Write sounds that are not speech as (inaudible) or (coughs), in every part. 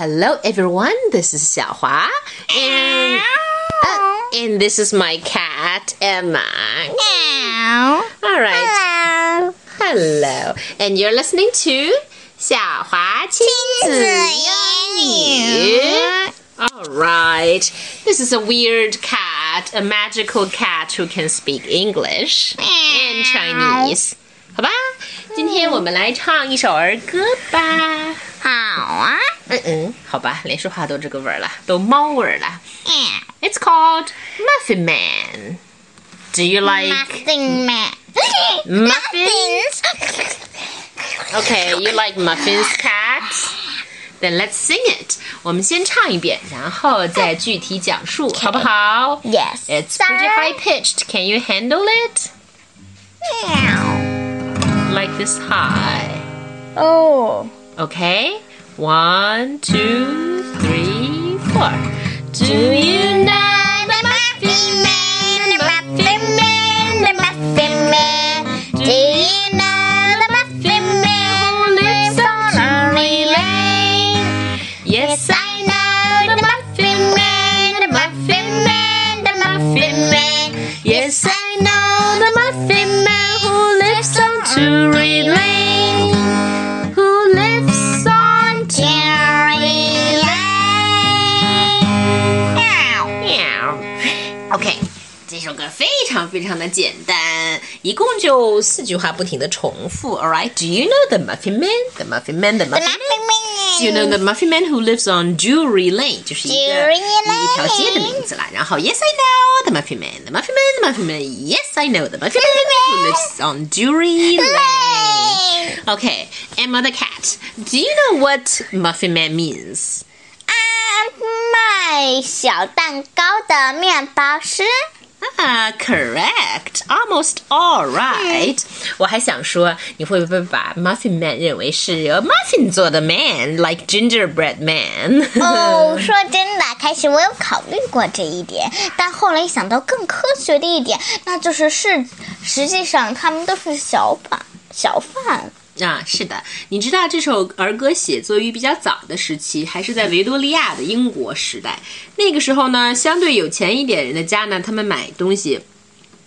Hello, everyone. This is 小华 and uh, and this is my cat Emma. Meow. All right. Hello. Hello, and you're listening to 小华亲子英语。All right. This is a weird cat, a magical cat who can speak English and Chinese. 好吧，今天我们来唱一首儿歌吧。好啊。 嗯嗯，好吧，连说话都这个味儿了，都猫味儿了。 Meow. It's called Muffin Man. Do you like? Muffin man. Muffins? Okay, you like muffins, cats? Then let's sing it. 我们先唱一遍，然后再具体讲述，好不好 Yes. It's pretty high pitched. Can you handle it? Meow. Like this high. Oh. Okay. One, two, three, four. Do you know The Muffin Man, the Muffin Man, the Muffin Man. Do you know the Muffin Man who lives on Drury Lane? Yes, I know the Muffin Man, the Muffin Man, the Muffin Man. yes, I know the Muffin Man who lives on Drury Lane. OK，这首歌非常非常的简单，一共就四句话，不停的重复。All right，Do you know the Muffin Man？The Muffin Man，The Muffin Man？Do you know the Muffin Man who lives on Drury Lane？就是一个一条街的名字啦。然后，Yes I know the Muffin Man，The Muffin Man，The Muffin Man，Yes I know the Muffin Man who lives on Drury Lane。Okay，Emma the cat，Do you know what Muffin Man means？小蛋糕的面包师。Ah, correct. Almost all right. 我还想说，你会不会把 Muffin Man 认为是由 muffin 做的 man，like gingerbread man？哦，(laughs) 说真的，开始我有考虑过这一点，但后来想到更科学的一点，那就是是实际上他们都是小贩，小贩。啊，是的，你知道这首儿歌写作于比较早的时期，还是在维多利亚的英国时代。那个时候呢，相对有钱一点人的家呢，他们买东西，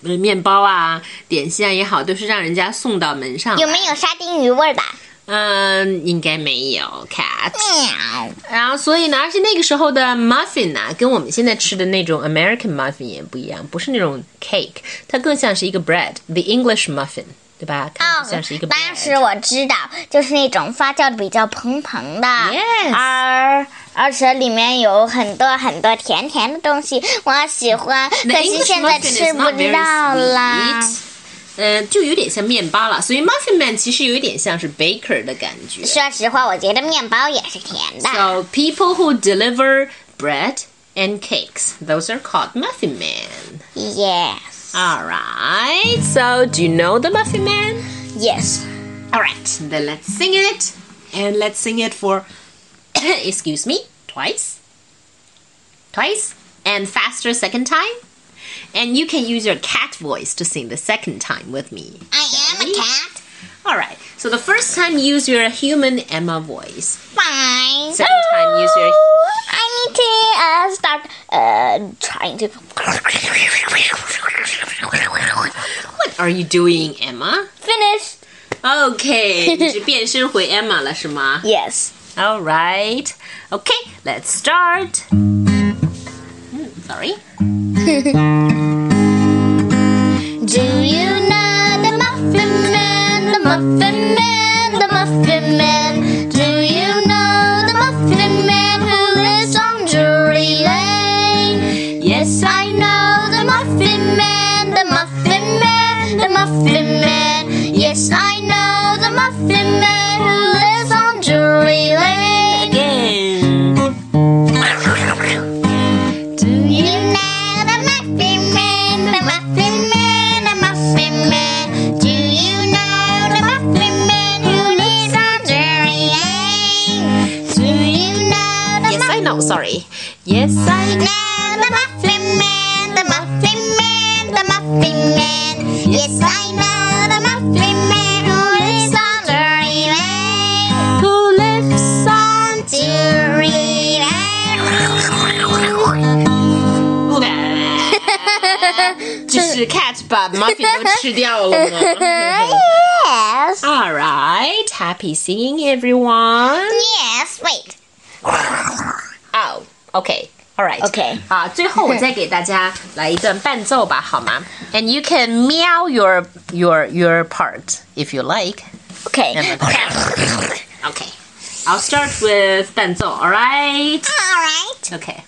呃，面包啊、点心啊也好，都是让人家送到门上。有没有沙丁鱼味儿的？嗯，应该没有，cat。喵。然后，所以呢，而且那个时候的 muffin 啊，跟我们现在吃的那种 American muffin 也不一样，不是那种 cake，它更像是一个 bread，the English muffin，对吧？像是一个，但是我知道，就是那种发酵的比较蓬蓬的，而而且里面有很多很多甜甜的东西，我喜欢。可是现在吃不到了。嗯，就有点像面包了，所以 muffin man 其实有一点像是 baker 的感觉。说实话，我觉得面包也是甜的。So people who deliver bread and cakes, those are called muffin man. Yes. All right. So do you know the muffin man? yes. All right, then let's sing it. And let's sing it for, (coughs) excuse me, twice. Twice. And faster second time. And you can use your cat voice to sing the second time with me. I am a cat. All right, so the first time use your human Emma voice. Fine. Second time, use your- need to uh, start uh, trying to. What are you doing, Emma? Finish. Okay, (laughs) 你是变身回 Emma 了是吗 Yes. All right. Okay, let's start. Hmm, sorry. (laughs) Do you know the Muffin Man, the Muffin Yes, I know the Muffin Man, the Muffin Man, the Muffin Man. Yes, I know the Muffin Man who lives on Drury Lane. Again. Do you know the Muffin Man, the Muffin Man, the Muffin Man? Do you know the Muffin Man who lives on Drury Lane? Do you know the Yes, I know. Sorry. Yes, I know. The Muffin Man, the Muffin Man, the Muffin Man. Yes, I know the Muffin Man who lives on Drury Lane. Who lives on Drury Lane. 这是 cat 把 muffin 都吃掉了吗？Yes. (laughs) All right. Happy singing, everyone. Yes. Wait. oh. Okay. All right. Okay. 啊，最后我再给大家来一段伴奏吧，好吗？And you can meow your your your part if you like. Okay. (coughs) Okay. I'll start with 伴奏. All right. All right. Okay.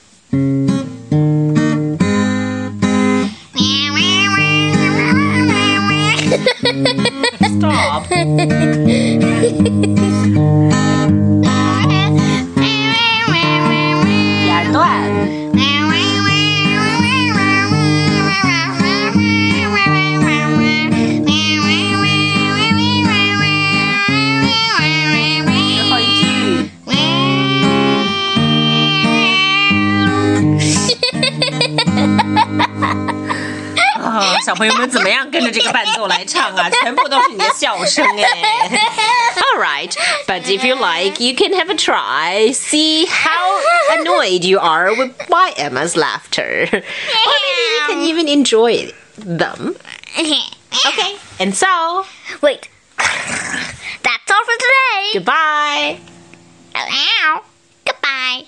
朋友们怎么样跟着这个伴奏来唱啊？全部都是你的笑声哎。All (laughs) right, but if you like, you can have a try. See how annoyed you are with my Emma's laughter, or maybe you can even enjoy them. Okay, and so Wait. That's all for today. goodbye. Ow. Goodbye.